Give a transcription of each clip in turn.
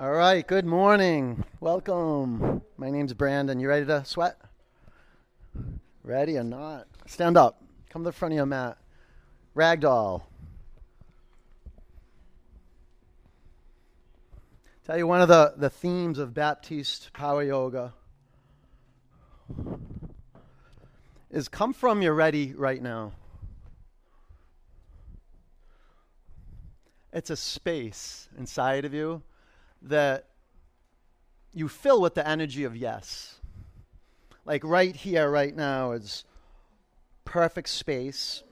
All right, good morning. Welcome. My name's Brandon. You ready to sweat? Ready or not? Stand up. Come to the front of your mat. Ragdoll. Tell you one of the, the themes of Baptiste Power Yoga is come from your ready right now. It's a space inside of you that you fill with the energy of yes. Like right here, right now, is perfect space,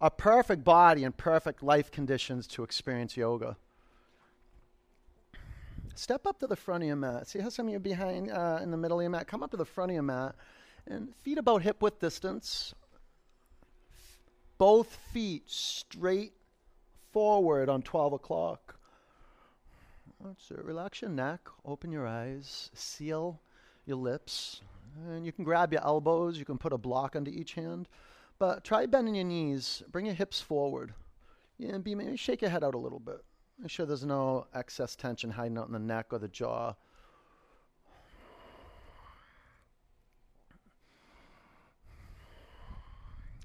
a perfect body, and perfect life conditions to experience yoga. Step up to the front of your mat. See how some of you are behind uh, in the middle of your mat? Come up to the front of your mat and feet about hip width distance. Both feet straight forward on 12 o'clock. It. Relax your neck, open your eyes, seal your lips, and you can grab your elbows. You can put a block under each hand, but try bending your knees. Bring your hips forward, and be maybe shake your head out a little bit. Make sure there's no excess tension hiding out in the neck or the jaw.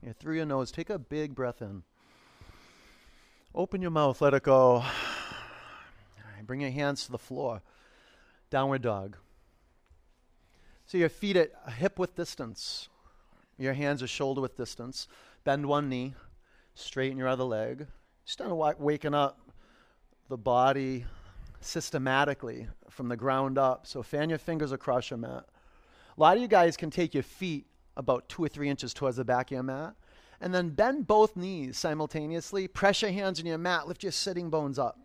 Yeah, through your nose, take a big breath in. Open your mouth, let it go. Bring your hands to the floor. Downward dog. So your feet at hip width distance. Your hands are shoulder width distance. Bend one knee. Straighten your other leg. Just kind of waking up the body systematically from the ground up. So fan your fingers across your mat. A lot of you guys can take your feet about two or three inches towards the back of your mat. And then bend both knees simultaneously. Press your hands on your mat. Lift your sitting bones up.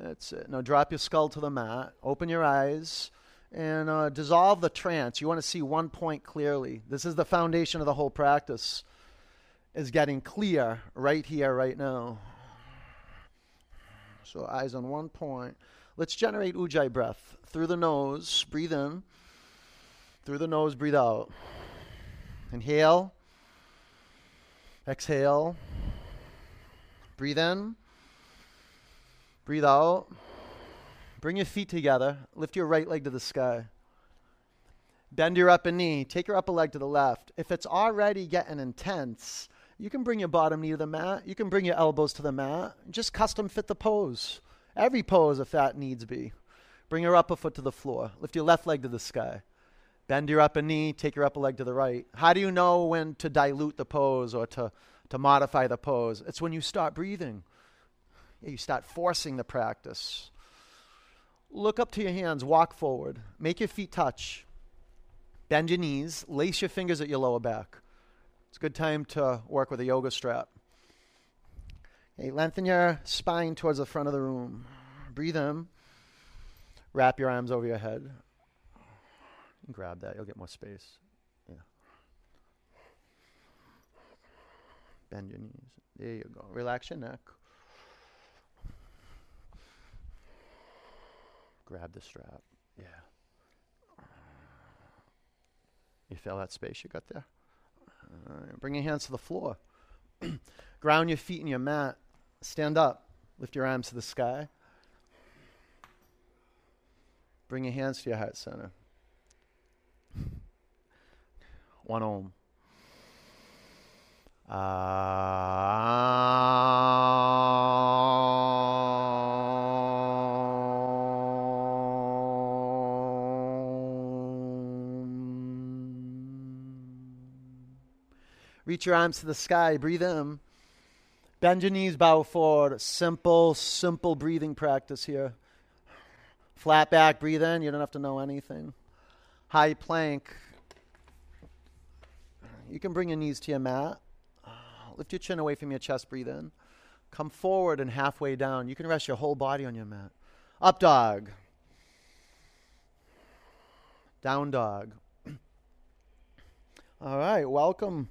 That's it. Now drop your skull to the mat. Open your eyes and uh, dissolve the trance. You want to see one point clearly. This is the foundation of the whole practice. Is getting clear right here, right now. So eyes on one point. Let's generate ujjayi breath through the nose. Breathe in. Through the nose, breathe out. Inhale. Exhale. Breathe in. Breathe out. Bring your feet together. Lift your right leg to the sky. Bend your upper knee. Take your upper leg to the left. If it's already getting intense, you can bring your bottom knee to the mat. You can bring your elbows to the mat. Just custom fit the pose. Every pose, if that needs be. Bring your upper foot to the floor. Lift your left leg to the sky. Bend your upper knee. Take your upper leg to the right. How do you know when to dilute the pose or to, to modify the pose? It's when you start breathing. You start forcing the practice. Look up to your hands, walk forward, make your feet touch, bend your knees, lace your fingers at your lower back. It's a good time to work with a yoga strap. Okay, lengthen your spine towards the front of the room. Breathe in. Wrap your arms over your head. Grab that, you'll get more space. Yeah. Bend your knees. There you go. Relax your neck. Grab the strap. Yeah. You feel that space you got there? Uh, bring your hands to the floor. Ground your feet in your mat. Stand up. Lift your arms to the sky. Bring your hands to your heart center. One om. Ah. Reach your arms to the sky. Breathe in. Bend your knees, bow forward. Simple, simple breathing practice here. Flat back, breathe in. You don't have to know anything. High plank. You can bring your knees to your mat. Lift your chin away from your chest, breathe in. Come forward and halfway down. You can rest your whole body on your mat. Up dog. Down dog. All right, welcome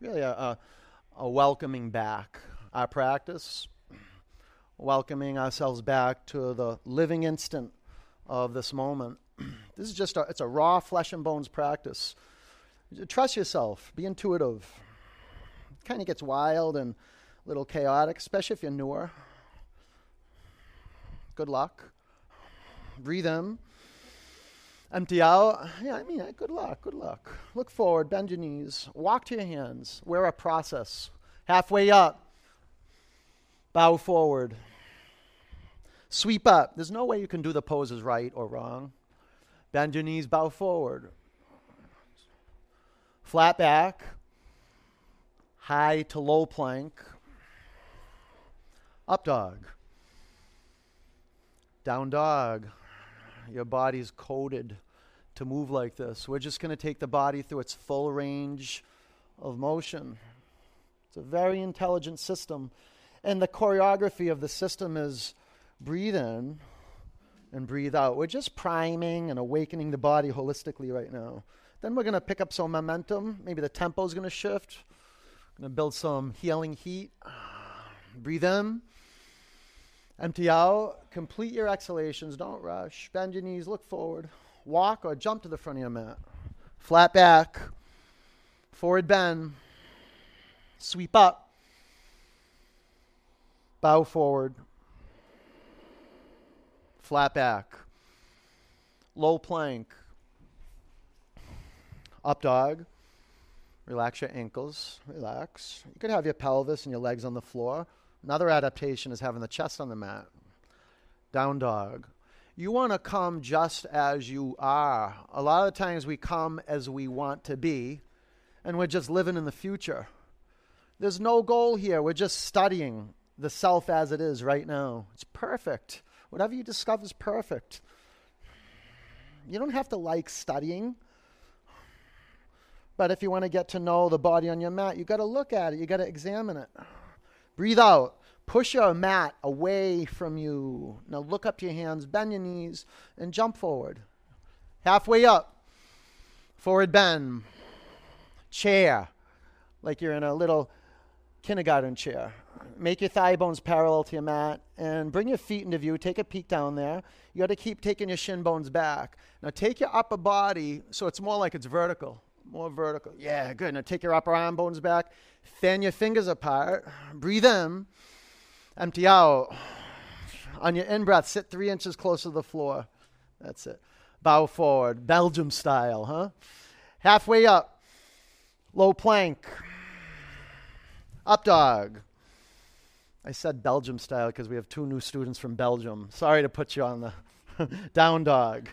really a, a, a welcoming back our practice, welcoming ourselves back to the living instant of this moment. This is just a, it's a raw flesh and bones practice. Trust yourself. Be intuitive. Kind of gets wild and a little chaotic, especially if you're newer. Good luck. Breathe in. Empty out. Yeah, I mean, good luck. Good luck. Look forward. Bend your knees. Walk to your hands. Wear a process. Halfway up. Bow forward. Sweep up. There's no way you can do the poses right or wrong. Bend your knees, bow forward. Flat back. High to low plank. Up dog. Down dog. Your body's coded to move like this. We're just going to take the body through its full range of motion. It's a very intelligent system. And the choreography of the system is breathe in and breathe out. We're just priming and awakening the body holistically right now. Then we're going to pick up some momentum. Maybe the tempo is going to shift. Going to build some healing heat. Breathe in. Empty out. Complete your exhalations. Don't rush. Bend your knees. Look forward. Walk or jump to the front of your mat. Flat back. Forward bend. Sweep up. Bow forward. Flat back. Low plank. Up dog. Relax your ankles. Relax. You could have your pelvis and your legs on the floor. Another adaptation is having the chest on the mat. Down dog. You want to come just as you are. A lot of times we come as we want to be, and we're just living in the future. There's no goal here. We're just studying the self as it is right now. It's perfect. Whatever you discover is perfect. You don't have to like studying. But if you want to get to know the body on your mat, you got to look at it. You got to examine it. Breathe out. Push your mat away from you. Now look up your hands, bend your knees, and jump forward. Halfway up. Forward bend. Chair. Like you're in a little kindergarten chair. Make your thigh bones parallel to your mat and bring your feet into view. Take a peek down there. You got to keep taking your shin bones back. Now take your upper body so it's more like it's vertical. More vertical. Yeah, good. Now take your upper arm bones back. Fan your fingers apart. Breathe in. Empty out. On your in breath, sit three inches closer to the floor. That's it. Bow forward. Belgium style, huh? Halfway up. Low plank. Up dog. I said Belgium style because we have two new students from Belgium. Sorry to put you on the down dog.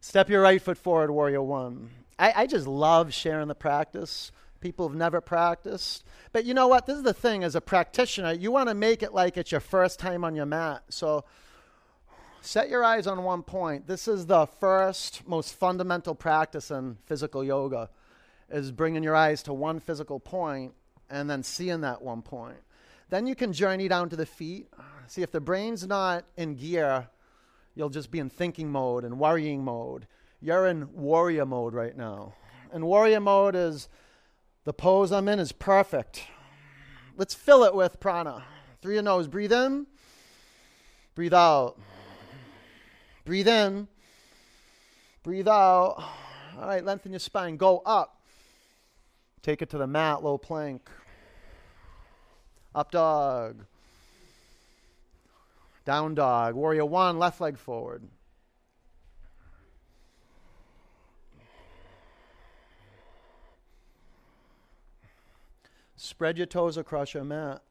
Step your right foot forward, warrior one. I, I just love sharing the practice. People have never practiced. But you know what? This is the thing as a practitioner, you want to make it like it's your first time on your mat. So set your eyes on one point. This is the first, most fundamental practice in physical yoga is bringing your eyes to one physical point and then seeing that one point. Then you can journey down to the feet. See, if the brain's not in gear, you'll just be in thinking mode and worrying mode. You're in warrior mode right now. And warrior mode is the pose I'm in is perfect. Let's fill it with prana. Through your nose, breathe in, breathe out. Breathe in, breathe out. All right, lengthen your spine. Go up. Take it to the mat, low plank. Up dog. Down dog. Warrior one, left leg forward. Spread your toes across your mat.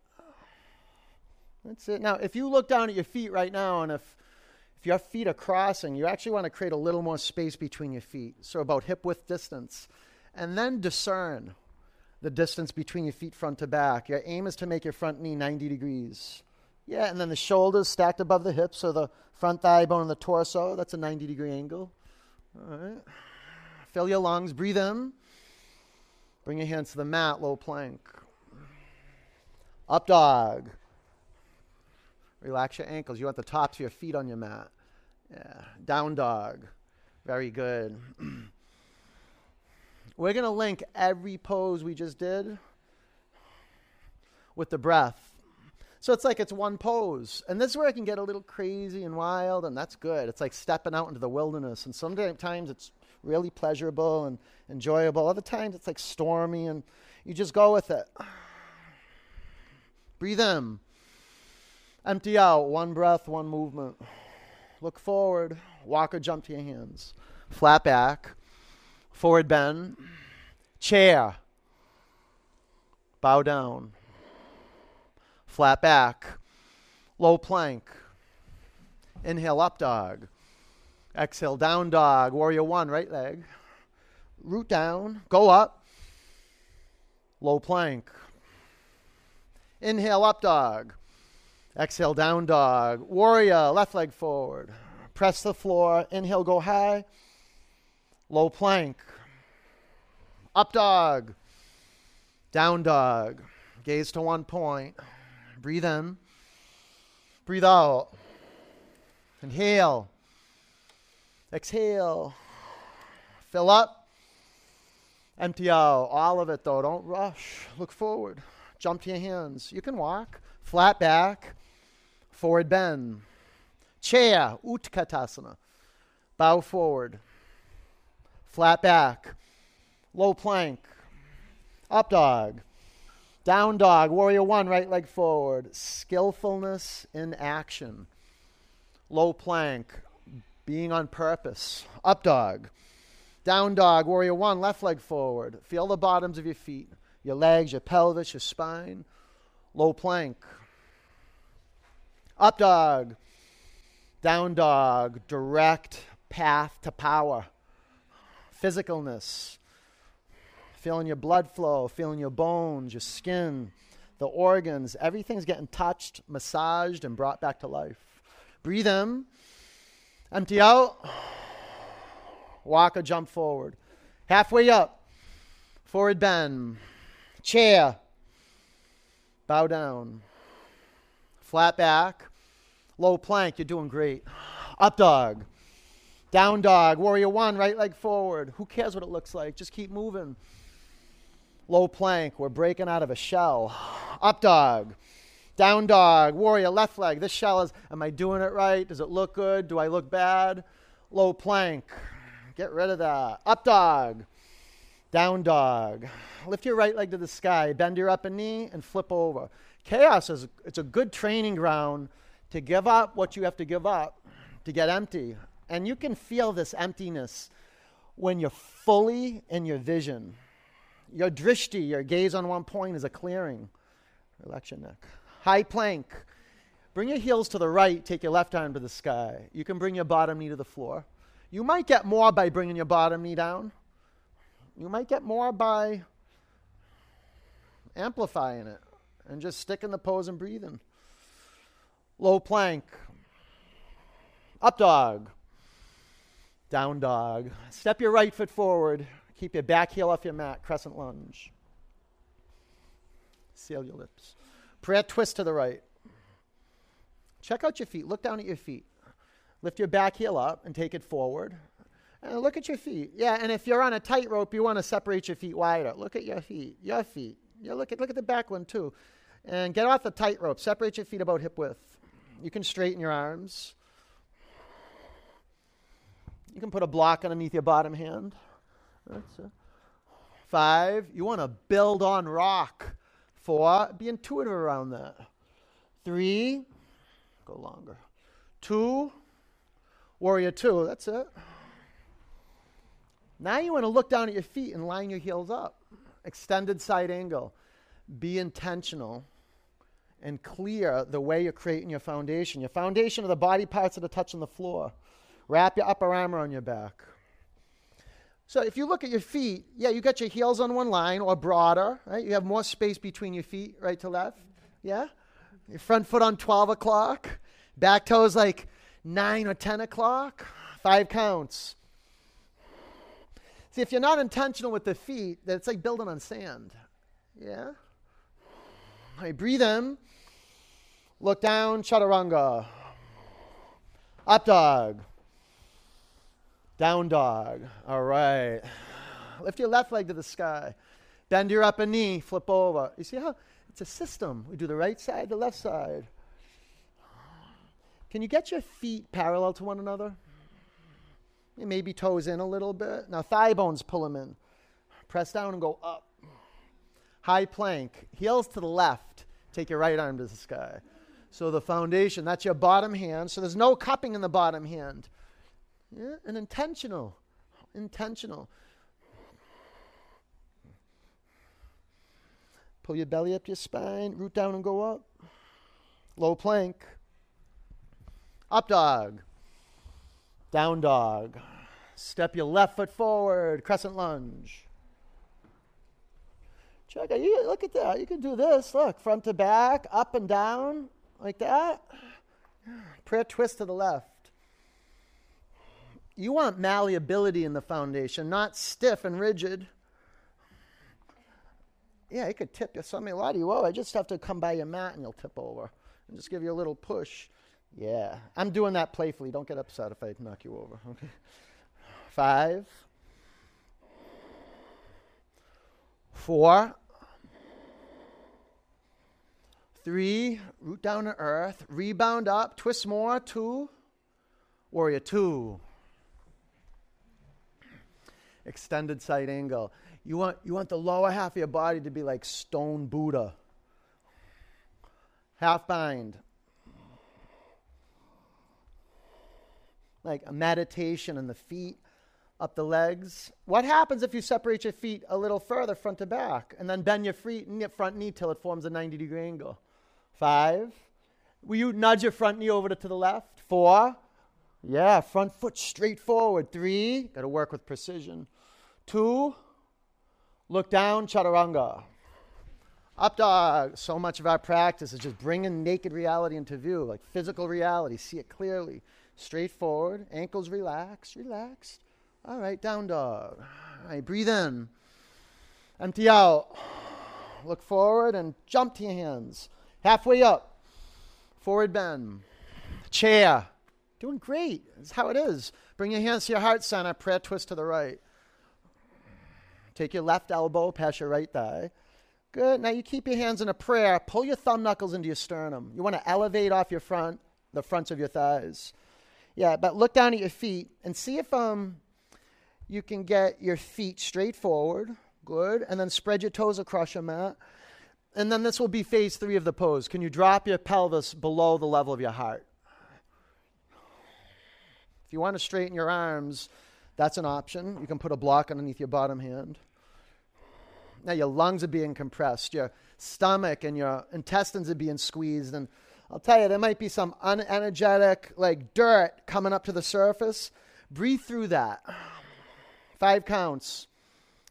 That's it. Now, if you look down at your feet right now, and if if your feet are crossing, you actually want to create a little more space between your feet. So about hip width distance. And then discern the distance between your feet front to back. Your aim is to make your front knee 90 degrees. Yeah, and then the shoulders stacked above the hips, so the front thigh bone and the torso, that's a 90 degree angle. All right. Fill your lungs, breathe in. Bring your hands to the mat, low plank. Up dog. Relax your ankles. You want the tops of your feet on your mat. Yeah. Down dog. Very good. We're going to link every pose we just did with the breath. So it's like it's one pose. And this is where it can get a little crazy and wild, and that's good. It's like stepping out into the wilderness. And sometimes it's really pleasurable and enjoyable. Other times it's like stormy, and you just go with it. Breathe in. Empty out. One breath, one movement. Look forward. Walk or jump to your hands. Flat back. Forward bend. Chair. Bow down. Flat back. Low plank. Inhale, up dog. Exhale, down dog. Warrior one, right leg. Root down. Go up. Low plank. Inhale, up dog. Exhale, down dog. Warrior, left leg forward. Press the floor. Inhale, go high. Low plank. Up dog. Down dog. Gaze to one point. Breathe in. Breathe out. Inhale. Exhale. Fill up. Empty out. All of it, though. Don't rush. Look forward. Jump to your hands. You can walk. Flat back. Forward bend. Chair. Utkatasana. Bow forward. Flat back. Low plank. Up dog. Down dog. Warrior one. Right leg forward. Skillfulness in action. Low plank being on purpose. Up dog. Down dog, warrior one, left leg forward. Feel the bottoms of your feet, your legs, your pelvis, your spine. Low plank. Up dog. Down dog, direct path to power. Physicalness. Feeling your blood flow, feeling your bones, your skin, the organs. Everything's getting touched, massaged, and brought back to life. Breathe in. Empty out. Walk or jump forward. Halfway up. Forward bend. Chair. Bow down. Flat back. Low plank. You're doing great. Up dog. Down dog. Warrior one. Right leg forward. Who cares what it looks like? Just keep moving. Low plank. We're breaking out of a shell. Up dog. Down dog, warrior, left leg. This shell is, am I doing it right? Does it look good? Do I look bad? Low plank. Get rid of that. Up dog. Down dog. Lift your right leg to the sky. Bend your upper knee and flip over. Chaos is it's a good training ground to give up what you have to give up to get empty. And you can feel this emptiness when you're fully in your vision. Your drishti, your gaze on one point, is a clearing. Relax your neck. High plank. Bring your heels to the right, take your left arm to the sky. You can bring your bottom knee to the floor. You might get more by bringing your bottom knee down. You might get more by amplifying it and just sticking the pose and breathing. Low plank. Up dog. Down dog. Step your right foot forward. Keep your back heel off your mat. Crescent lunge. Seal your lips. Prayer twist to the right. Check out your feet. Look down at your feet. Lift your back heel up and take it forward. And look at your feet. Yeah, and if you're on a tightrope, you want to separate your feet wider. Look at your feet. Your feet. Yeah, look at look at the back one too. And get off the tightrope. Separate your feet about hip width. You can straighten your arms. You can put a block underneath your bottom hand. That's a Five. You want to build on rock. Four, be intuitive around that. Three, go longer. Two, warrior two, that's it. Now you want to look down at your feet and line your heels up. Extended side angle. Be intentional and clear the way you're creating your foundation. Your foundation are the body parts that are touching the floor. Wrap your upper arm around your back. So if you look at your feet, yeah, you got your heels on one line or broader, right? You have more space between your feet, right to left. Yeah? Your front foot on 12 o'clock. Back toes like 9 or 10 o'clock. Five counts. See, if you're not intentional with the feet, then it's like building on sand. Yeah? I breathe in. Look down, chaturanga. Up dog. Down dog. All right. Lift your left leg to the sky. Bend your upper knee. Flip over. You see how It's a system. We do the right side, the left side. Can you get your feet parallel to one another? Maybe toes in a little bit. Now, thigh bones pull them in. Press down and go up. High plank, heels to the left. Take your right arm to the sky. So the foundation, that's your bottom hand. So there's no cupping in the bottom hand. Yeah, and intentional. Intentional. Pull your belly up your spine, root down and go up. Low plank. Up dog. Down dog. Step your left foot forward, crescent lunge. Check out, you look at that. You can do this. Look, front to back, up and down, like that. Prayer twist to the left. You want malleability in the foundation, not stiff and rigid. Yeah, it could tip you. So I mean, a lot of you, oh, I just have to come by your mat and you'll tip over. And just give you a little push. Yeah, I'm doing that playfully. Don't get upset if I knock you over. Okay. Five, four, three, root down to earth, rebound up, twist more, two, warrior two. Extended side angle. You want, you want the lower half of your body to be like stone Buddha. Half bind. Like a meditation in the feet, up the legs. What happens if you separate your feet a little further, front to back, and then bend your feet and your front knee till it forms a 90 degree angle? Five. Will you nudge your front knee over to, to the left? Four. Yeah, front foot straight forward. Three. Got to work with precision. Two. Look down, chaturanga. Up dog. So much of our practice is just bringing naked reality into view, like physical reality. See it clearly. Straight forward. Ankles relaxed. Relaxed. All right, down dog. All right, breathe in. Empty out. Look forward and jump to your hands. Halfway up. Forward bend. Chair. Doing great. That's how it is. Bring your hands to your heart center. Prayer twist to the right. Take your left elbow past your right thigh. Good. Now you keep your hands in a prayer. Pull your thumb knuckles into your sternum. You want to elevate off your front, the fronts of your thighs. Yeah, but look down at your feet and see if um you can get your feet straight forward. Good. And then spread your toes across your mat. And then this will be phase three of the pose. Can you drop your pelvis below the level of your heart? If you want to straighten your arms, that's an option. You can put a block underneath your bottom hand. Now your lungs are being compressed, your stomach and your intestines are being squeezed, and I'll tell you, there might be some unenergetic, like dirt coming up to the surface. Breathe through that. Five counts.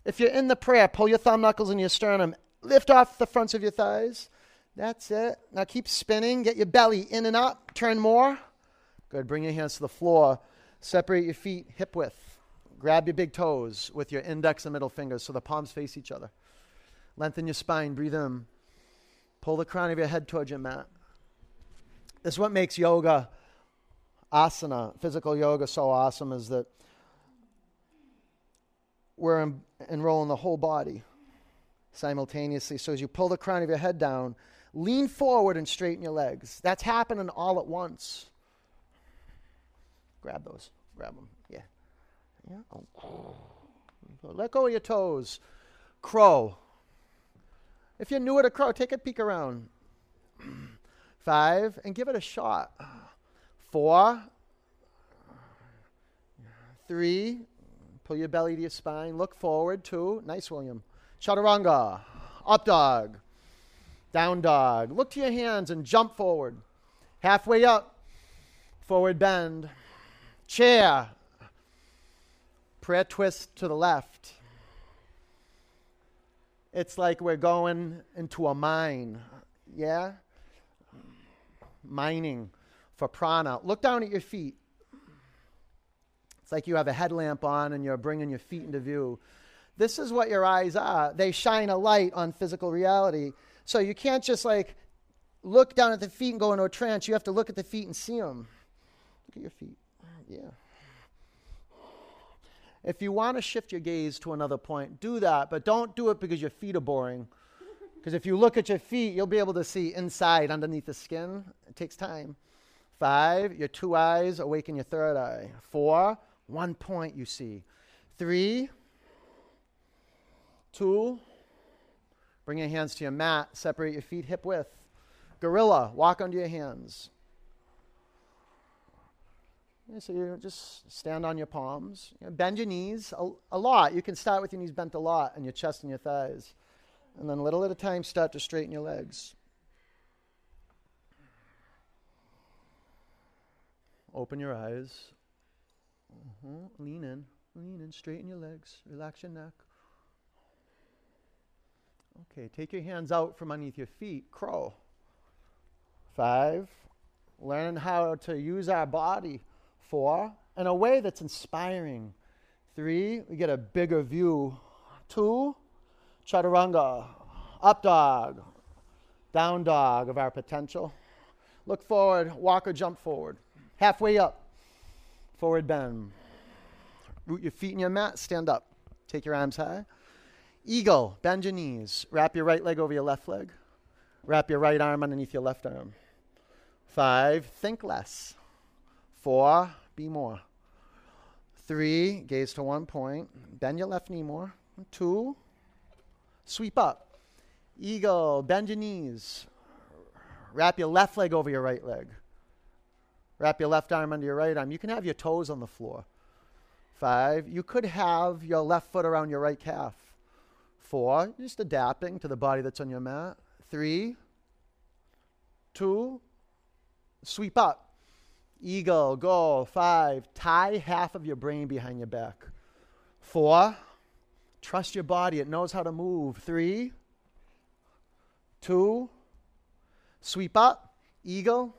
If you're in the prayer, pull your thumb knuckles in your sternum, lift off the fronts of your thighs. That's it. Now keep spinning. Get your belly in and up. Turn more. Good. Bring your hands to the floor. Separate your feet hip width. Grab your big toes with your index and middle fingers so the palms face each other. Lengthen your spine, breathe in. Pull the crown of your head towards your mat. This is what makes yoga, asana, physical yoga so awesome is that we're en- enrolling the whole body simultaneously. So as you pull the crown of your head down, lean forward and straighten your legs. That's happening all at once. Grab those. Grab them. Yeah. Yeah. Oh. Let go of your toes. Crow. If you're newer to crow, take a peek around. Five, and give it a shot. Four. Three. Pull your belly to your spine. Look forward. Two. Nice, William. Chaturanga. Up dog. Down dog. Look to your hands and jump forward. Halfway up. Forward bend. Chair. Prayer twist to the left. It's like we're going into a mine. Yeah? Mining for prana. Look down at your feet. It's like you have a headlamp on and you're bringing your feet into view. This is what your eyes are. They shine a light on physical reality. So you can't just like look down at the feet and go into a trance. You have to look at the feet and see them. Look at your feet. Yeah. If you want to shift your gaze to another point, do that, but don't do it because your feet are boring. Because if you look at your feet, you'll be able to see inside underneath the skin. It takes time. Five, your two eyes awaken your third eye. Four, one point you see. Three, two, bring your hands to your mat, separate your feet hip width. Gorilla, walk under your hands. so you just stand on your palms. Bend your knees a, a lot. You can start with your knees bent a lot and your chest and your thighs. And then a little at a time, start to straighten your legs. Open your eyes. Uh-huh. Lean in. Lean in. Straighten your legs. Relax your neck. Okay, take your hands out from underneath your feet. Crow. Five. Learn how to use our body. Four. In a way that's inspiring. Three. We get a bigger view. Two. Chaturanga. Up dog. Down dog of our potential. Look forward. Walk or jump forward. Halfway up. Forward bend. Root your feet in your mat. Stand up. Take your arms high. Eagle. Bend your knees. Wrap your right leg over your left leg. Wrap your right arm underneath your left arm. Five. Think less. Four. Be more. Three. Gaze to one point. Bend your left knee more. Two. Sweep up. Eagle. Bend your knees. Wrap your left leg over your right leg. Wrap your left arm under your right arm. You can have your toes on the floor. Five, you could have your left foot around your right calf. Four, just adapting to the body that's on your mat. Three, two, sweep up. Eagle, go. Five, tie half of your brain behind your back. Four, trust your body, it knows how to move. Three, two, sweep up. Eagle,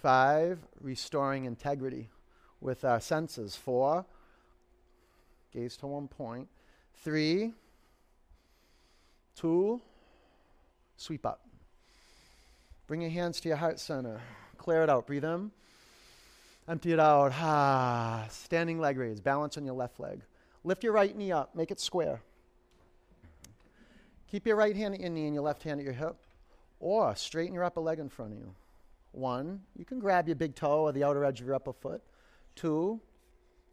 Five, restoring integrity with our senses. Four, gaze to one point. Three, two, sweep up. Bring your hands to your heart center. Clear it out. Breathe in. Empty it out. Ah, standing leg raise. Balance on your left leg. Lift your right knee up. Make it square. Keep your right hand at your knee and your left hand at your hip. Or straighten your upper leg in front of you. One, you can grab your big toe or the outer edge of your upper foot. Two,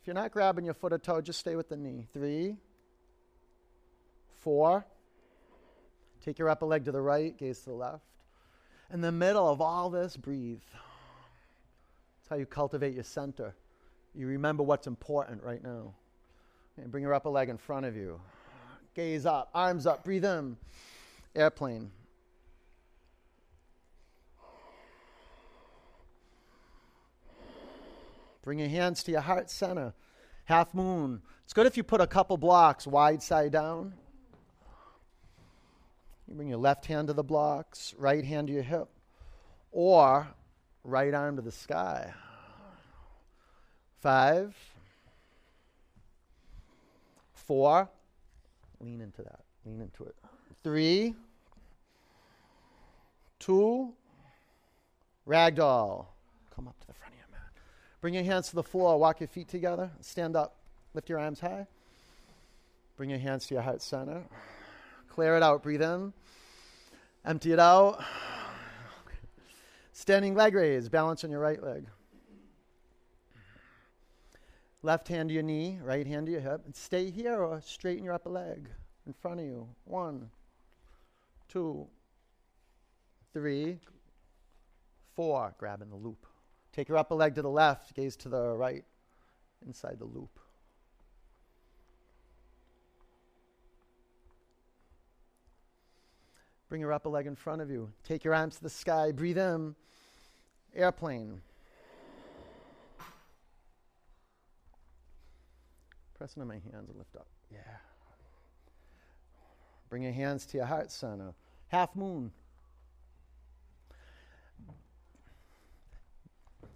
if you're not grabbing your foot or toe, just stay with the knee. Three, four, take your upper leg to the right, gaze to the left. In the middle of all this, breathe. That's how you cultivate your center. You remember what's important right now. And bring your upper leg in front of you. Gaze up, arms up, breathe in. Airplane. Bring your hands to your heart center. Half moon. It's good if you put a couple blocks wide side down. You bring your left hand to the blocks, right hand to your hip, or right arm to the sky. Five, four, lean into that, lean into it. Three, two, ragdoll. Come up to the front Bring your hands to the floor. Walk your feet together. Stand up. Lift your arms high. Bring your hands to your heart center. Clear it out. Breathe in. Empty it out. Standing leg raise. Balance on your right leg. Left hand to your knee, right hand to your hip. And stay here or straighten your upper leg in front of you. One, two, three, four. Grabbing the loop. Take your upper leg to the left, gaze to the right, inside the loop. Bring your upper leg in front of you. Take your arms to the sky. Breathe in. Airplane. Press on my hands and lift up. Yeah. Bring your hands to your heart center. Half moon.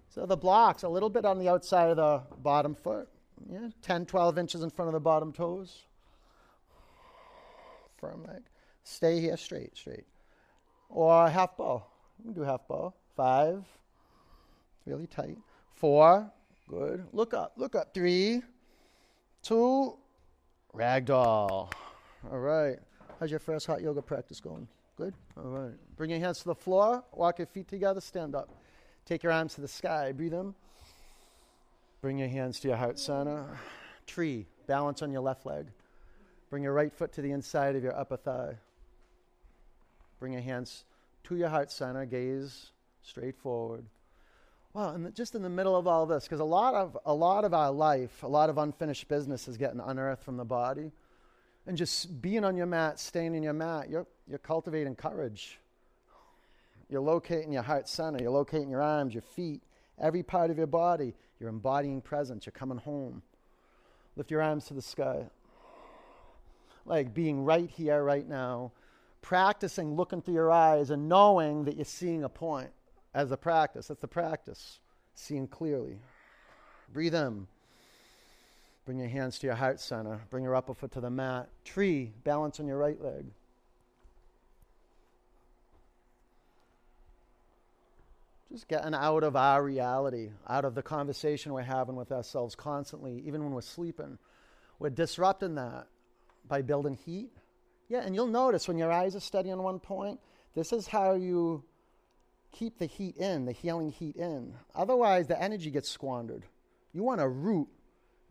So the block's a little bit on the outside of the bottom foot, yeah, 10, 12 inches in front of the bottom toes. Firm leg. Stay here straight, straight. Or half bow. You can do half bow. Five, really tight. Four, good. Look up, look up. Three, two, ragdoll. All right. How's your first hot yoga practice going? Good? All right. Bring your hands to the floor. Walk your feet together. Stand up. Take your arms to the sky. Breathe them. Bring your hands to your heart center. Tree. Balance on your left leg. Bring your right foot to the inside of your upper thigh. Bring your hands to your heart center. Gaze straight forward. Well, and just in the middle of all this, because a lot of a lot of our life, a lot of unfinished business is getting unearthed from the body, and just being on your mat, staying in your mat, you're you're cultivating courage. You're locating your heart center. You're locating your arms, your feet, every part of your body. You're embodying presence. You're coming home. Lift your arms to the sky. Like being right here, right now, practicing looking through your eyes and knowing that you're seeing a point as a practice. That's the practice, seeing clearly. Breathe in. Bring your hands to your heart center. Bring your upper foot to the mat. Tree, balance on your right leg. Just getting out of our reality, out of the conversation we're having with ourselves constantly, even when we're sleeping. We're disrupting that by building heat. Yeah, and you'll notice when your eyes are steady on one point, this is how you keep the heat in, the healing heat in. Otherwise, the energy gets squandered. You want to root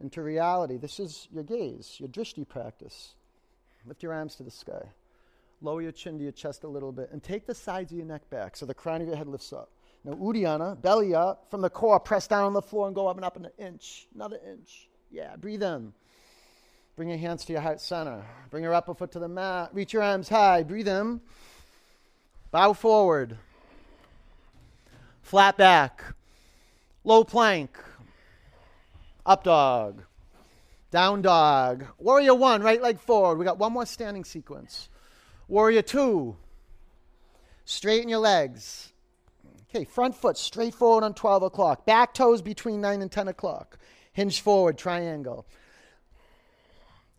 into reality. This is your gaze, your drishti practice. Lift your arms to the sky. Lower your chin to your chest a little bit and take the sides of your neck back so the crown of your head lifts up. Now, Uddiyana, belly up, from the core, press down on the floor and go up and up an inch. Another inch. Yeah, breathe in. Bring your hands to your heart center. Bring your upper foot to the mat. Reach your arms high. Breathe in. Bow forward flat back, low plank, up dog, down dog. Warrior one, right leg forward. We got one more standing sequence. Warrior two, straighten your legs. Okay, front foot straight forward on 12 o'clock. Back toes between 9 and 10 o'clock. Hinge forward, triangle.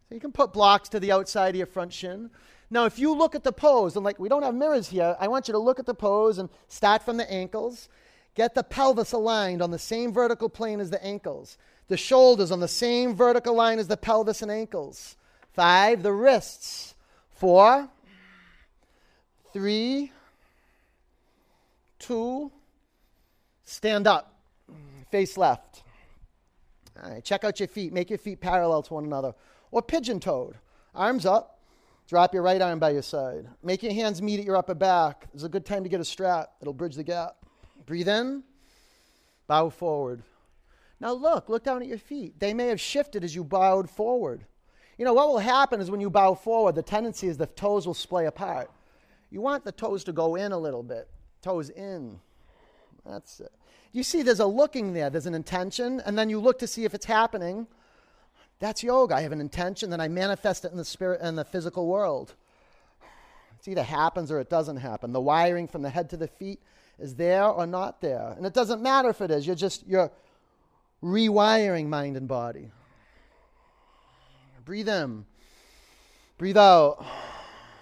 So you can put blocks to the outside of your front shin. Now, if you look at the pose, and like we don't have mirrors here, I want you to look at the pose and start from the ankles. Get the pelvis aligned on the same vertical plane as the ankles. The shoulders on the same vertical line as the pelvis and ankles. Five, the wrists. Four, three, two, stand up, face left. All right, check out your feet. Make your feet parallel to one another. Or pigeon toed. Arms up, Drop your right arm by your side. Make your hands meet at your upper back. It's a good time to get a strap. It'll bridge the gap. Breathe in. Bow forward. Now look, look down at your feet. They may have shifted as you bowed forward. You know, what will happen is when you bow forward, the tendency is the toes will splay apart. You want the toes to go in a little bit. Toes in. That's it. You see, there's a looking there, there's an intention, and then you look to see if it's happening. That's yoga. I have an intention, then I manifest it in the spirit and the physical world. It either happens or it doesn't happen. The wiring from the head to the feet is there or not there. And it doesn't matter if it is. You're just you're rewiring mind and body. Breathe in. Breathe out.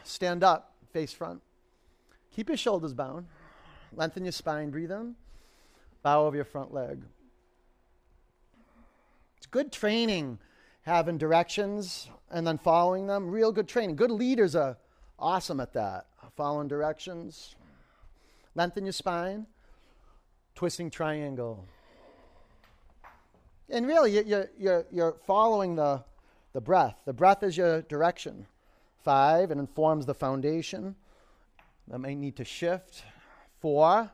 Stand up, face front. Keep your shoulders bound. Lengthen your spine. Breathe in. Bow over your front leg. It's good training having directions and then following them. Real good training. Good leaders are awesome at that. Following directions. Lengthen your spine. Twisting triangle. And really, you're, you're, you're following the, the breath. The breath is your direction. Five, it informs the foundation. That may need to shift. Four,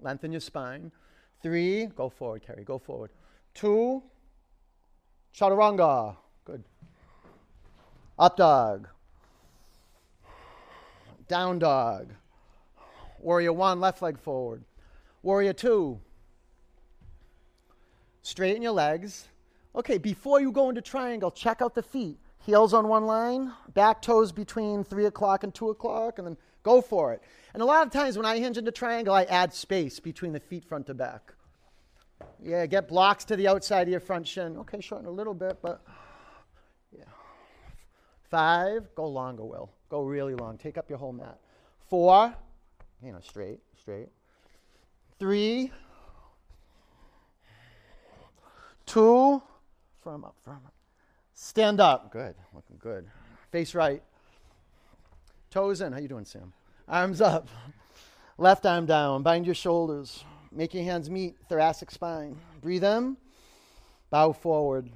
lengthen your spine. Three, go forward, Carrie, go forward. Two, Chaturanga. Good. Up dog. Down dog. Warrior one, left leg forward. Warrior two. Straighten your legs. Okay, before you go into triangle, check out the feet. Heels on one line, back toes between three o'clock and two o'clock, and then go for it. And a lot of times when I hinge into triangle, I add space between the feet front to back. Yeah, get blocks to the outside of your front shin. Okay, shorten a little bit, but yeah. Five, go longer, Will. Go really long. Take up your whole mat. Four, you know, straight, straight. Three, two, firm up, firm up. Stand up. Good, looking good. Face right. Toes in. How you doing, Sam? Arms up. Left arm down. Bind your shoulders. Make your hands meet thoracic spine. Breathe in. Bow forward.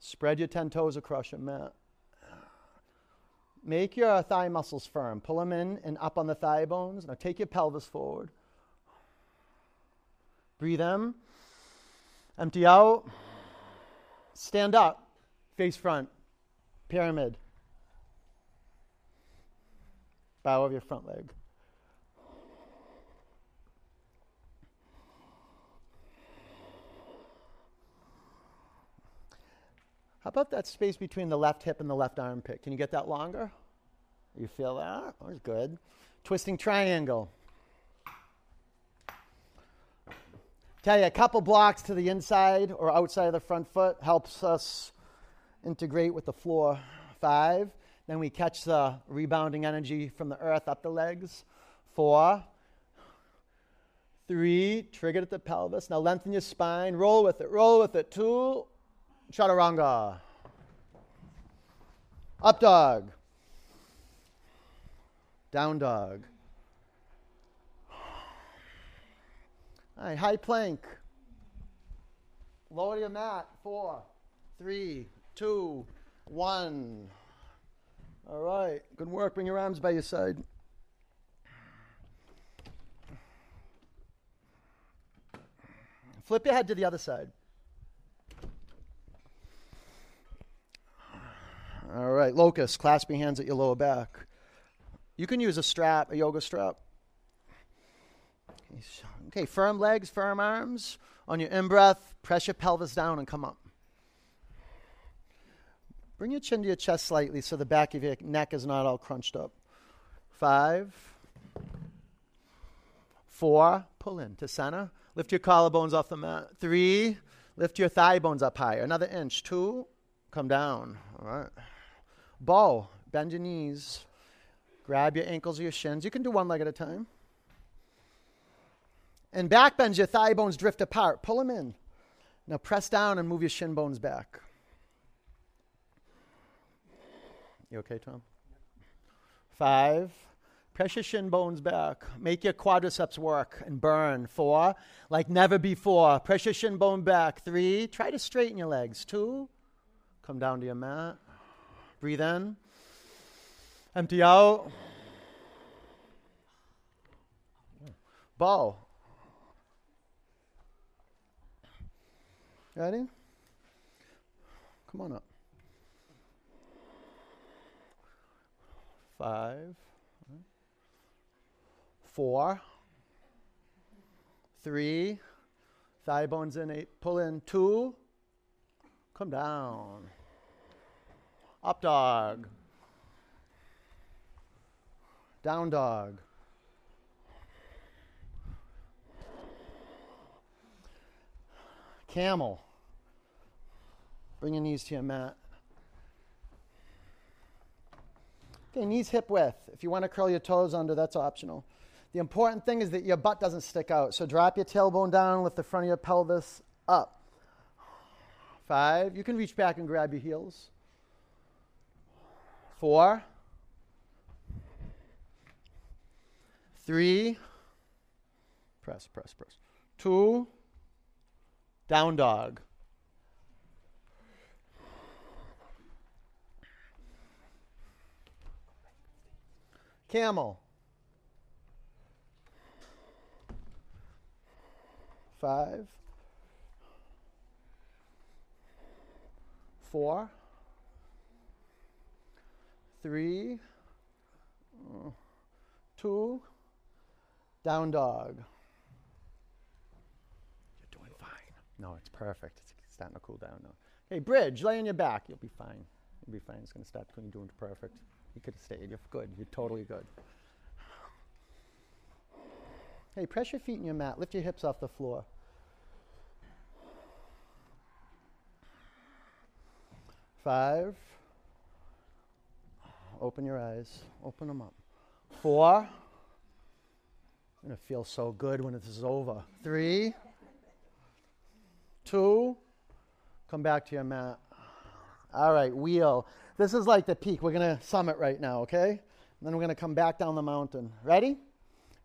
Spread your 10 toes across your mat. Make your thigh muscles firm. Pull them in and up on the thigh bones. Now take your pelvis forward. Breathe in. Empty out. Stand up. Face front. Pyramid. Bow of your front leg. How about that space between the left hip and the left armpit? Can you get that longer? You feel that? That was good. Twisting triangle. You, a couple blocks to the inside or outside of the front foot helps us integrate with the floor. Five. Then we catch the rebounding energy from the earth up the legs. Four. Three. Trigger at the pelvis. Now lengthen your spine. Roll with it. Roll with it. Two. Chaturanga. Up dog. Down dog. All right, high plank. Lower your mat. Four, three, two, one. All right, good work. Bring your arms by your side. Flip your head to the other side. All right, locust, clasp your hands at your lower back. You can use a strap, a yoga strap. Okay, firm legs, firm arms. On your in breath, press your pelvis down and come up. Bring your chin to your chest slightly so the back of your neck is not all crunched up. Five, four, pull in to center. Lift your collarbones off the mat. Three, lift your thigh bones up higher. Another inch. Two, come down. All right. Bow, bend your knees. Grab your ankles or your shins. You can do one leg at a time. And back bends, your thigh bones drift apart. Pull them in. Now press down and move your shin bones back. You okay, Tom? Five. Press your shin bones back. Make your quadriceps work and burn. Four. Like never before. Press your shin bone back. Three. Try to straighten your legs. Two. Come down to your mat. Breathe in. Empty out. Bow. Ready? Come on up. Five, four, three, thigh bones in, eight, pull in, two, come down. Up dog. Down dog. Camel. Bring your knees to your mat. Okay, knees hip width. If you want to curl your toes under, that's optional. The important thing is that your butt doesn't stick out. So drop your tailbone down, lift the front of your pelvis up. Five. You can reach back and grab your heels. Four. Three. Press, press, press. Two. Down dog. Camel. Five. Four. Three. Two. Down dog. You're doing fine. No, it's perfect. It's starting to cool down now. Okay, bridge. Lay on your back. You'll be fine. You'll be fine. It's going to start doing perfect. You could have stayed. You're good. You're totally good. Hey, press your feet in your mat. Lift your hips off the floor. Five. Open your eyes. Open them up. Four. You're going to feel so good when this is over. Three. two, come back to your mat. All right, wheel. This is like the peak. We're going to summit right now, okay? And then we're going to come back down the mountain. Ready?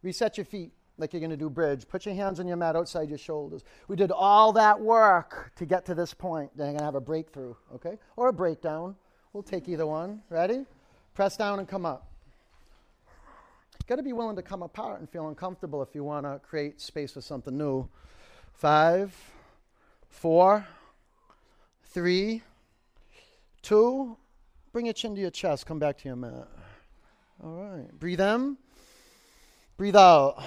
Reset your feet like you're going to do bridge. Put your hands on your mat outside your shoulders. We did all that work to get to this point. Then you're going to have a breakthrough, okay? Or a breakdown. We'll take either one. Ready? Press down and come up. Got to be willing to come apart and feel uncomfortable if you want to create space for something new. Five, four, three, two. Bring your chin to your chest. Come back to your mat. All right. Breathe in. Breathe out.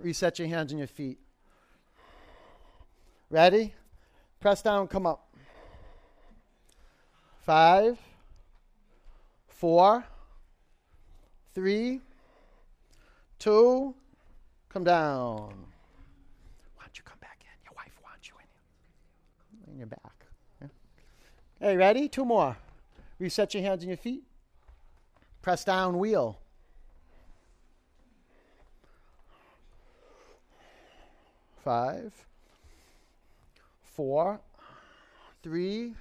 Reset your hands and your feet. Ready? Press down, come up. Five, four, three, two, come down. Why don't you come back in? Your wife wants you in. In your back. Hey, ready? Two more. Reset your hands and your feet. Press down, wheel. Five, four, three,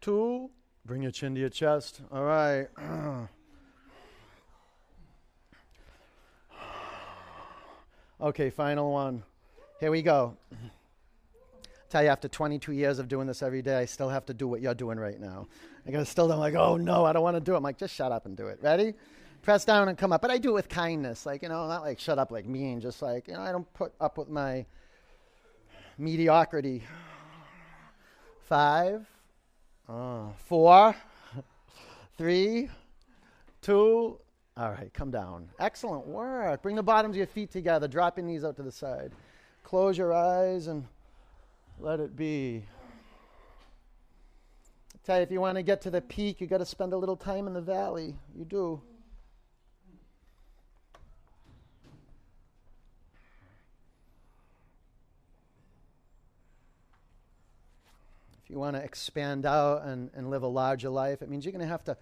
two. Bring your chin to your chest. All right. okay, final one. Here we go. Tell you, after 22 years of doing this every day, I still have to do what you're doing right now. I gotta still, I'm like, oh no, I don't want to do it. I'm like, just shut up and do it. Ready? press down and come up. But I do it with kindness, like you know, not like shut up, like mean. Just like you know, I don't put up with my mediocrity. Five, uh, four, three, two. All right, come down. Excellent work. Bring the bottoms of your feet together. Drop your knees out to the side. Close your eyes and let it be. I tell you, if you want to get to the peak, you got to spend a little time in the valley. You do. If you want to expand out and, and live a larger life, it means you're going to have to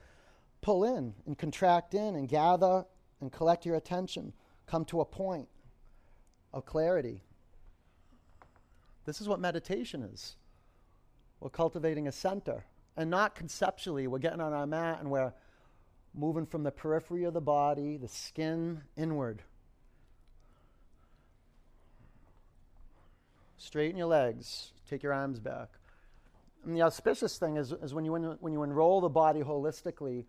pull in and contract in and gather and collect your attention, come to a point of clarity. This is what meditation is. We're cultivating a center. And not conceptually, we're getting on our mat and we're moving from the periphery of the body, the skin, inward. Straighten your legs, take your arms back. And the auspicious thing is, is when, you, when you enroll the body holistically,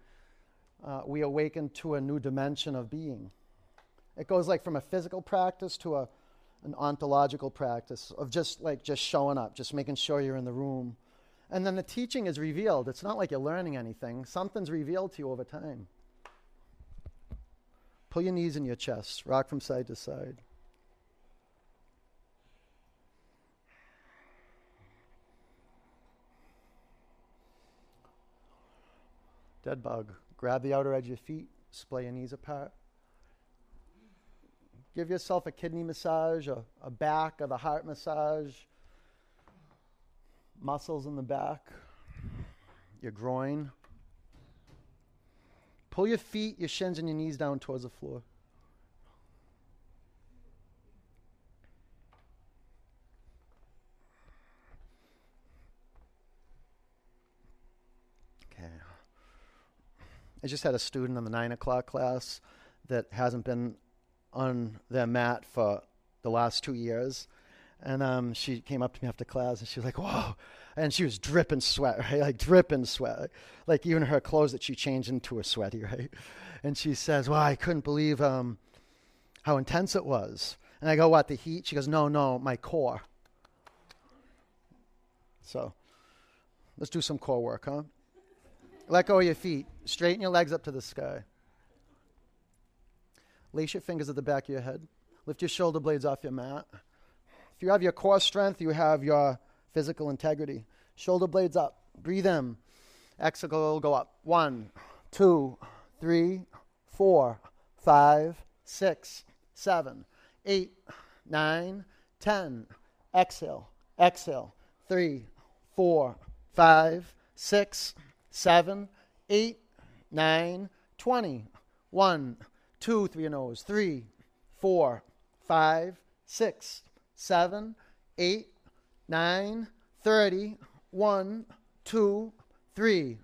uh, we awaken to a new dimension of being. It goes like from a physical practice to a, an ontological practice of just like just showing up, just making sure you're in the room. And then the teaching is revealed. It's not like you're learning anything, something's revealed to you over time. Pull your knees in your chest, rock from side to side. Dead bug. Grab the outer edge of your feet, splay your knees apart. Give yourself a kidney massage, a, a back or the heart massage, muscles in the back, your groin. Pull your feet, your shins, and your knees down towards the floor. Okay. I just had a student in the nine o'clock class that hasn't been on their mat for the last two years. And um, she came up to me after class and she was like, whoa. And she was dripping sweat, right? Like dripping sweat. Like even her clothes that she changed into were sweaty, right? And she says, well, I couldn't believe um, how intense it was. And I go, what, the heat? She goes, no, no, my core. So let's do some core work, huh? Let go of your feet. Straighten your legs up to the sky. Lace your fingers at the back of your head. Lift your shoulder blades off your mat. If you have your core strength, you have your physical integrity. Shoulder blades up. Breathe in. Exhale, go up. One, two, three, four, five, six, seven, eight, nine, ten. Exhale, exhale. Three, four, five, six, seven, eight, nine, twenty. One, two, three and nose. Three, four, five, six, seven, eight, nine, 30, 1, 2, 3,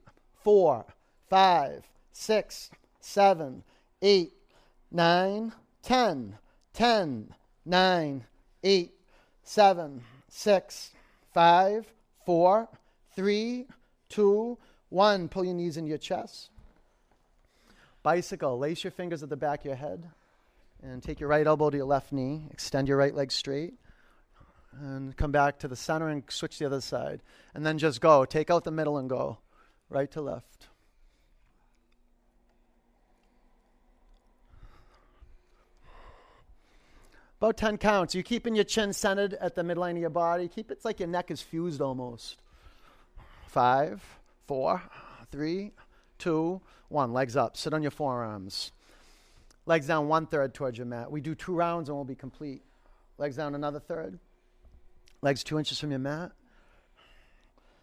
4, 5, 6, 7, 8, 9, 10, 10, 9, 8, 7, 6, 5, 4, 3, 2, 1. Pull your knees into your chest. Bicycle, lace your fingers at the back of your head and take your right elbow to your left knee. Extend your right leg straight and come back to the center and switch the other side. And then just go. Take out the middle and go right to left. About 10 counts. You're keeping your chin centered at the midline of your body. Keep it like your neck is fused almost. Five, four, three, two, one. Legs up. Sit on your forearms. Legs down one third towards your mat. We do two rounds and we'll be complete. Legs down another third. Legs two inches from your mat.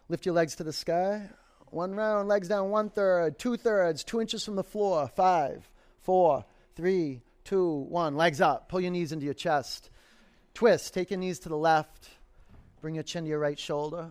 Lift your legs to the sky. One round, legs down one third, two thirds, two inches from the floor. Five, four, three, two, one. Legs up. Pull your knees into your chest. Twist. Take your knees to the left. Bring your chin to your right shoulder.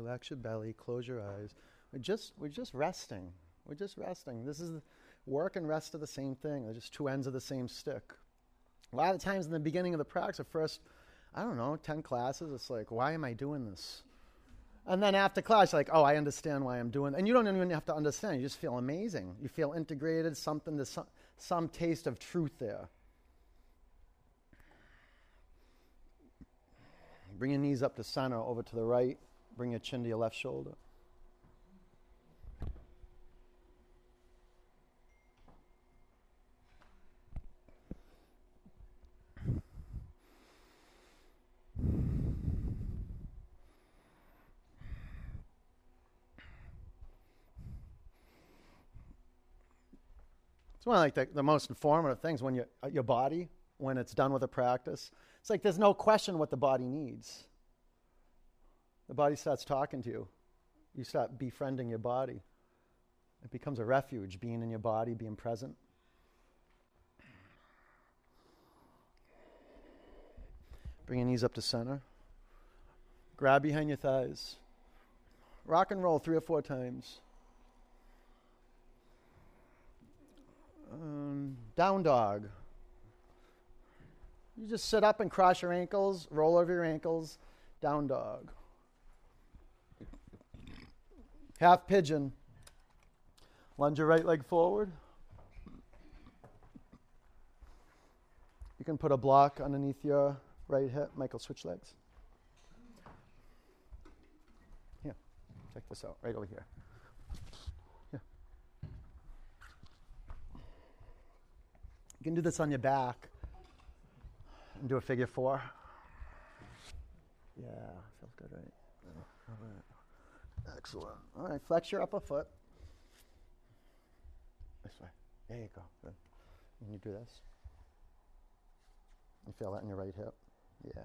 Relax your belly, close your eyes. We're just we're just resting. We're just resting. This is work and rest are the same thing. They're just two ends of the same stick. A lot of times in the beginning of the practice, the first, I don't know, 10 classes, it's like, why am I doing this? And then after class, you're like, oh, I understand why I'm doing it. And you don't even have to understand. You just feel amazing. You feel integrated, something, there's some, some taste of truth there. Bring your knees up to center, over to the right. Bring your chin to your left shoulder. It's one of like the, the most informative things when you, uh, your body, when it's done with a practice. It's like there's no question what the body needs. The body starts talking to you. You start befriending your body. It becomes a refuge, being in your body, being present. Bring your knees up to center. Grab behind your thighs. Rock and roll three or four times. Um, down dog. You just sit up and cross your ankles, roll over your ankles, down dog. Half pigeon. Lunge your right leg forward. You can put a block underneath your right hip. Michael, switch legs. Here, check this out, right over here. Yeah. You can do this on your back and do a figure four. Yeah, feels good, right? All right. Excellent. All right, flex your upper foot. This way. There you go. Good. Can you do this? You feel that in your right hip? Yeah.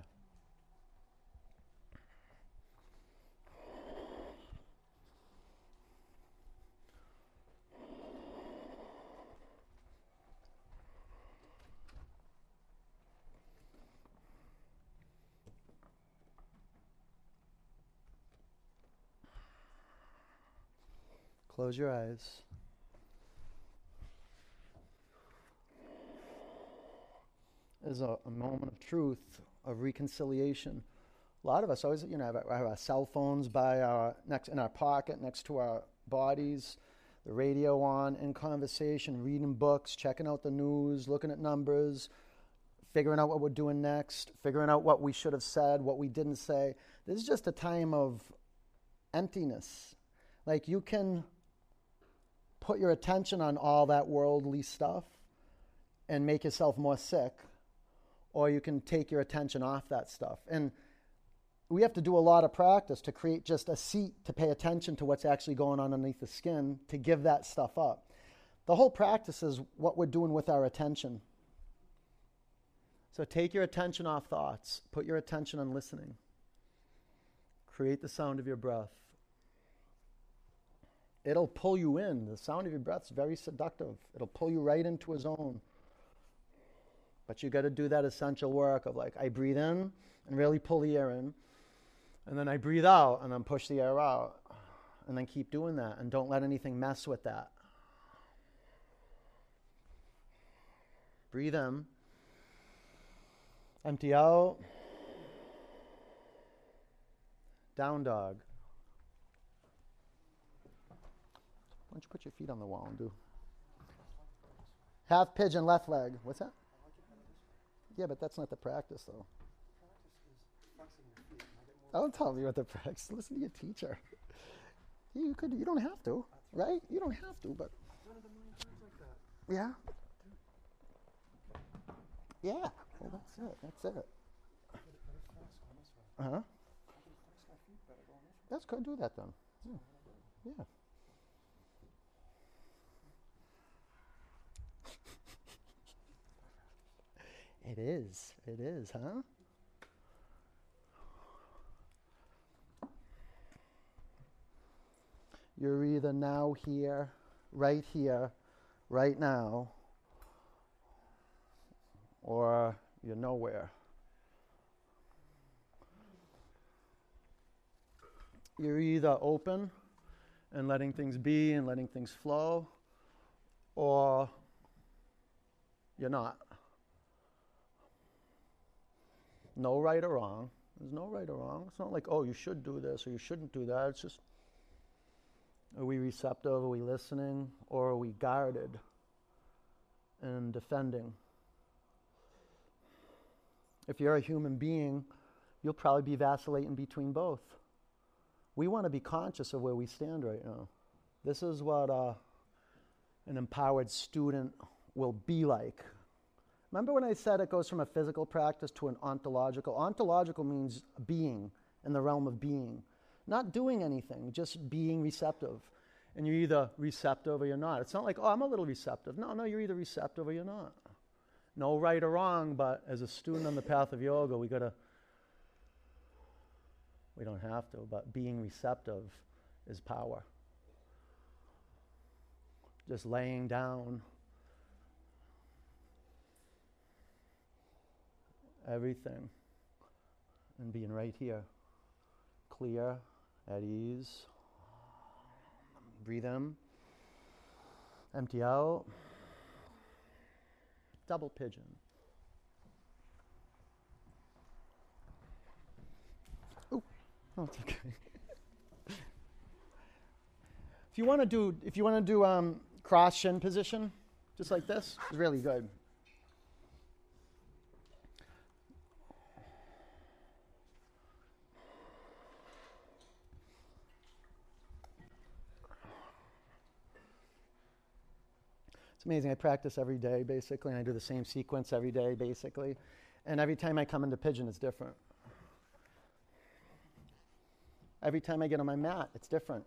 Close your eyes. Is a, a, moment of truth, of reconciliation. A lot of us always, you know, have have our cell phones by our next in our pocket, next to our bodies, the radio on, in conversation, reading books, checking out the news, looking at numbers, figuring out what we're doing next, figuring out what we should have said, what we didn't say. This is just a time of emptiness. Like you can put your attention on all that worldly stuff and make yourself more sick, or you can take your attention off that stuff. And we have to do a lot of practice to create just a seat to pay attention to what's actually going on underneath the skin to give that stuff up. The whole practice is what we're doing with our attention. So take your attention off thoughts, put your attention on listening. Create the sound of your breath. It'll pull you in. The sound of your breath is very seductive. It'll pull you right into a zone. But you got to do that essential work of like, I breathe in and really pull the air in. And then I breathe out and then push the air out. And then keep doing that. And don't let anything mess with that. Breathe in. Empty out. Down dog. Don't you put your feet on the wall and do half pigeon left leg? What's that? Yeah, but that's not the practice though. Don't tell me what the practice. Listen to your teacher. You could. You don't have to, right? You don't have to, but. Yeah. Yeah. Well, that's it. That's it. Uh huh. Let's go do that then. Yeah. yeah. It is. It is, huh? You're either now here, right here, right now, or you're nowhere. You're either open and letting things be and letting things flow, or you're not. No right or wrong. There's no right or wrong. It's not like, oh, you should do this or you shouldn't do that. It's just, are we receptive? Are we listening? Or are we guarded and defending? If you're a human being, you'll probably be vacillating between both. We want to be conscious of where we stand right now. This is what uh, an empowered student will be like. Remember when I said it goes from a physical practice to an ontological? Ontological means being in the realm of being, not doing anything, just being receptive. And you're either receptive or you're not. It's not like, oh, I'm a little receptive. No, no, you're either receptive or you're not. No right or wrong, but as a student on the path of yoga, we got to we don't have to, but being receptive is power. Just laying down everything and being right here, clear, at ease. Breathe in, empty out, double pigeon. Oh, it's okay. if you want to do, if you want to do um, cross shin position, just like this, it's really good. It's amazing. I practice every day, basically, and I do the same sequence every day, basically. And every time I come into pigeon, it's different. Every time I get on my mat, it's different.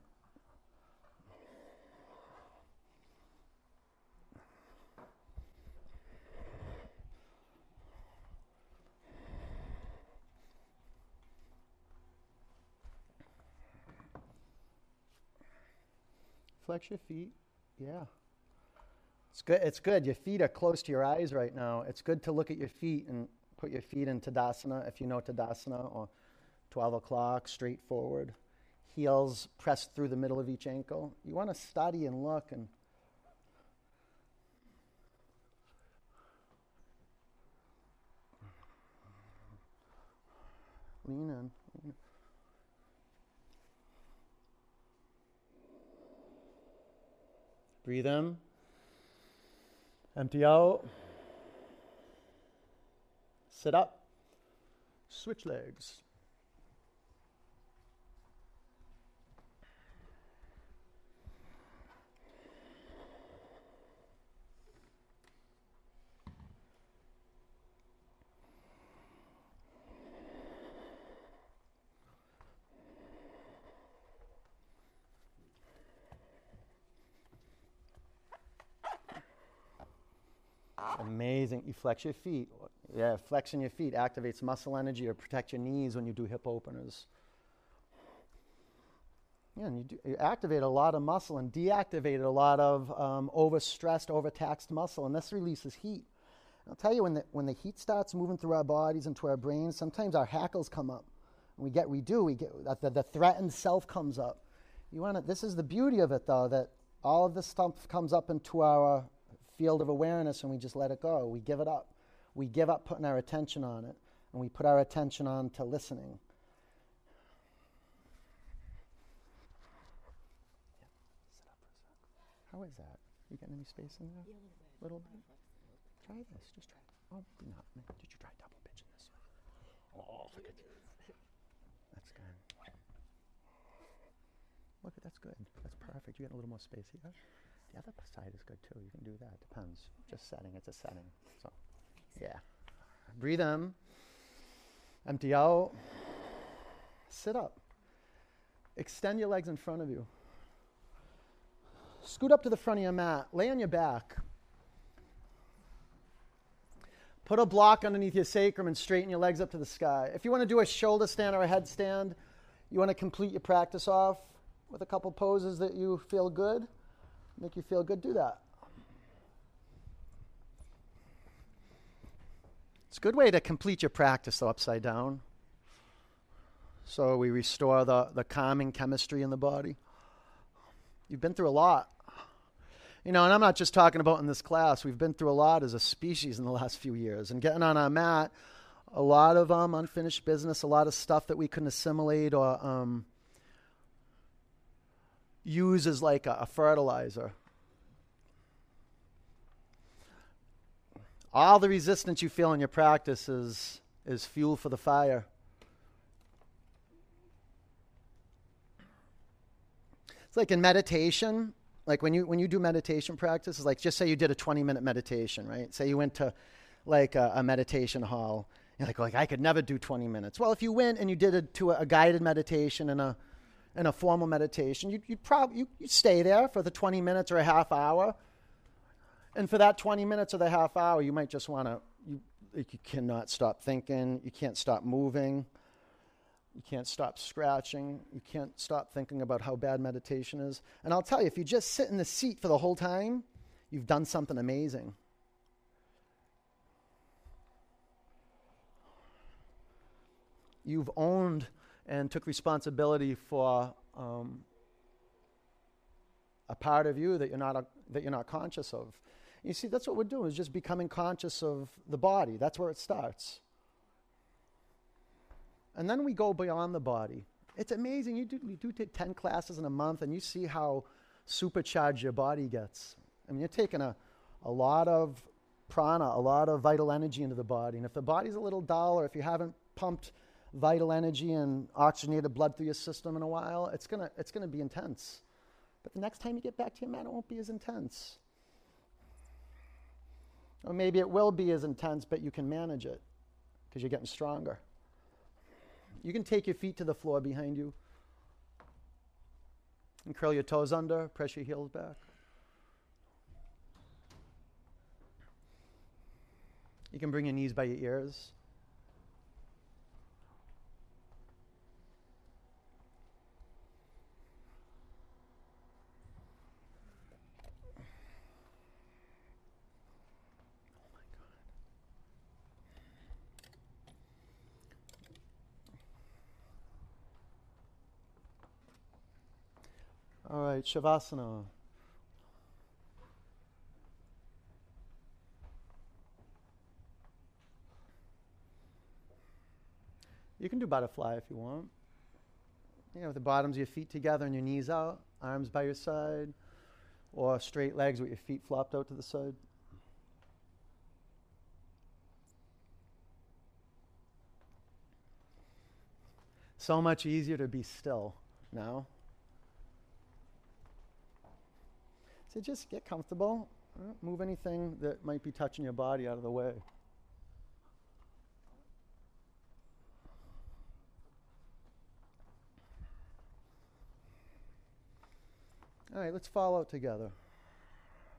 Flex your feet. Yeah. It's good. It's good. Your feet are close to your eyes right now. It's good to look at your feet and put your feet in Tadasana if you know Tadasana or 12 o'clock, straight forward. Heels pressed through the middle of each ankle. You want to study and look and lean in. Breathe in. Empty out. Sit up. Switch legs. Amazing. You flex your feet. Yeah, flexing your feet activates muscle energy or protect your knees when you do hip openers. Yeah, and you, do, you activate a lot of muscle and deactivate a lot of um, overstressed, overtaxed muscle, and this releases heat. I'll tell you, when the, when the heat starts moving through our bodies into our brains, sometimes our hackles come up. And we get, we do, we get, the, the threatened self comes up. You want to, this is the beauty of it, though, that all of this stuff comes up into our field of awareness and we just let it go. We give it up. We give up putting our attention on it, and we put our attention on to listening. How is that? You getting any space in there? Yeah, a little bit. Little bit? Try this. Just try. Oh. Did you try double pigeon this one? Oh, look at That's good. Look, at that's good. That's perfect. You get a little more space here. The other side is good too. You can do that. Depends. Just setting. It's a setting. So, yeah. Breathe in. Empty out. Sit up. Extend your legs in front of you. Scoot up to the front of your mat. Lay on your back. Put a block underneath your sacrum and straighten your legs up to the sky. If you want to do a shoulder stand or a headstand, you want to complete your practice off with a couple poses that you feel good, make you feel good, do that. It's a good way to complete your practice, though, upside down. So we restore the, the calming chemistry in the body. You've been through a lot. You know, and I'm not just talking about in this class. We've been through a lot as a species in the last few years. And getting on our mat, a lot of um, unfinished business, a lot of stuff that we couldn't assimilate or um, use as like a, a fertilizer. All the resistance you feel in your practice is, is fuel for the fire. It's like in meditation, like when you when you do meditation practices, like just say you did a 20 minute meditation, right? Say you went to like a, a meditation hall. You're like, like I could never do 20 minutes. Well, if you went and you did it to a, a guided meditation and a and a formal meditation, you'd, you'd probably you, you'd stay there for the 20 minutes or a half hour. And for that 20 minutes or the half hour, you might just want to you you cannot stop thinking, you can't stop moving. You can't stop scratching. You can't stop thinking about how bad meditation is. And I'll tell you, if you just sit in the seat for the whole time, you've done something amazing. You've owned and took responsibility for um, a part of you that you're not a, that you're not conscious of. You see, that's what we're doing is just becoming conscious of the body. That's where it starts. And then we go beyond the body. It's amazing. You do, you do take 10 classes in a month and you see how supercharged your body gets. I mean, you're taking a, a lot of prana, a lot of vital energy into the body. And if the body's a little dull or if you haven't pumped vital energy and oxygenated blood through your system in a while, it's going to it's to be intense. But the next time you get back to your mat, it won't be as intense. Or maybe it will be as intense, but you can manage it because you're getting stronger. You can take your feet to the floor behind you and curl your toes under, press your heels back. You can bring your knees by your ears. All right, Shavasana. You can do butterfly if you want. You know, with the bottoms of your feet together and your knees out, arms by your side, or straight legs with your feet flopped out to the side. So much easier to be still now. So just get comfortable. Mm, move anything that might be touching your body out of the way. All right, let's follow together.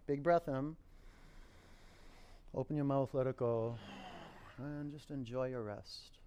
Big breath in. Open your mouth, let it go. And just enjoy your rest.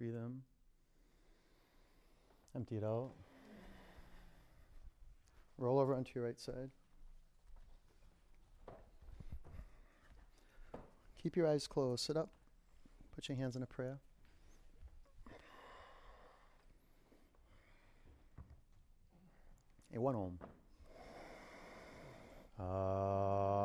Breathe in. Empty it out. Roll over onto your right side. Keep your eyes closed. Sit up. Put your hands in a prayer. A one home. Your ah.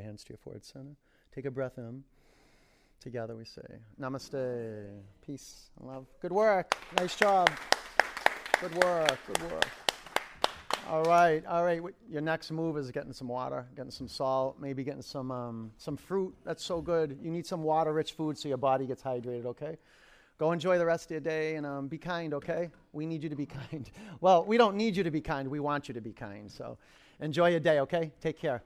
Hands to your forehead center. Take a breath in. Together we say, Namaste, peace and love. Good work. Nice job. Good work. Good work. All right, all right. Your next move is getting some water, getting some salt, maybe getting some um, some fruit. That's so good. You need some water-rich food so your body gets hydrated. Okay. Go enjoy the rest of your day and um, be kind. Okay. We need you to be kind. Well, we don't need you to be kind. We want you to be kind. So enjoy your day. Okay. Take care.